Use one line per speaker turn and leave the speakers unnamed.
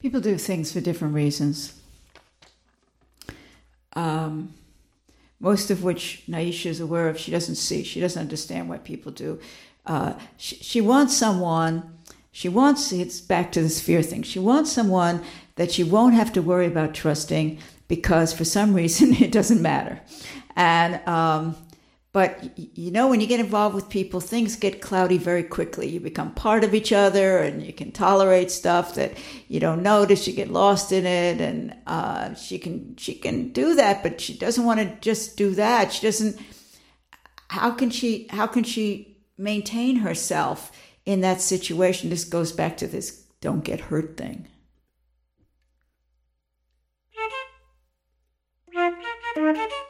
People do things for different reasons. Um, most of which Niesha is aware of. She doesn't see. She doesn't understand what people do. Uh, she, she wants someone. She wants. It's back to this fear thing. She wants someone that she won't have to worry about trusting because for some reason it doesn't matter. And um, but you know, when you get involved with people, things get cloudy very quickly. You become part of each other, and you can tolerate stuff that you don't notice. You get lost in it, and uh, she can she can do that, but she doesn't want to just do that. She doesn't. How can she? How can she maintain herself in that situation? This goes back to this "don't get hurt" thing.